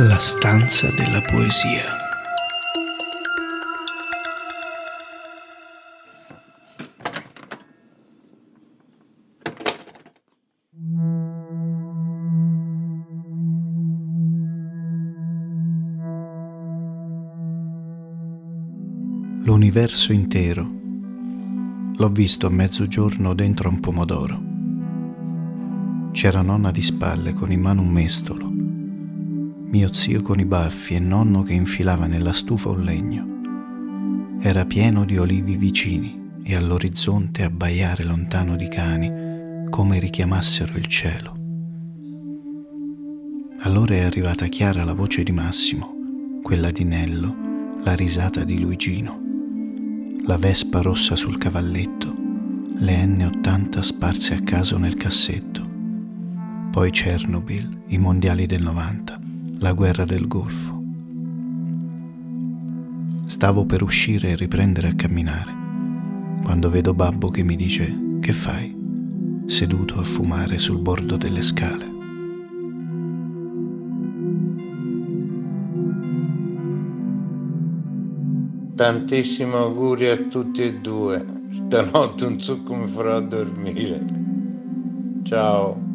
La stanza della poesia. L'universo intero l'ho visto a mezzogiorno dentro un pomodoro. C'era nonna di spalle con in mano un mestolo mio zio con i baffi e nonno che infilava nella stufa un legno. Era pieno di olivi vicini e all'orizzonte abbaiare lontano di cani come richiamassero il cielo. Allora è arrivata chiara la voce di Massimo, quella di Nello, la risata di Luigino, la vespa rossa sul cavalletto, le N80 sparse a caso nel cassetto, poi Chernobyl, i mondiali del 90 la guerra del Golfo. Stavo per uscire e riprendere a camminare, quando vedo Babbo che mi dice che fai, seduto a fumare sul bordo delle scale. Tantissimi auguri a tutti e due. Stanotte non so come farò a dormire. Ciao.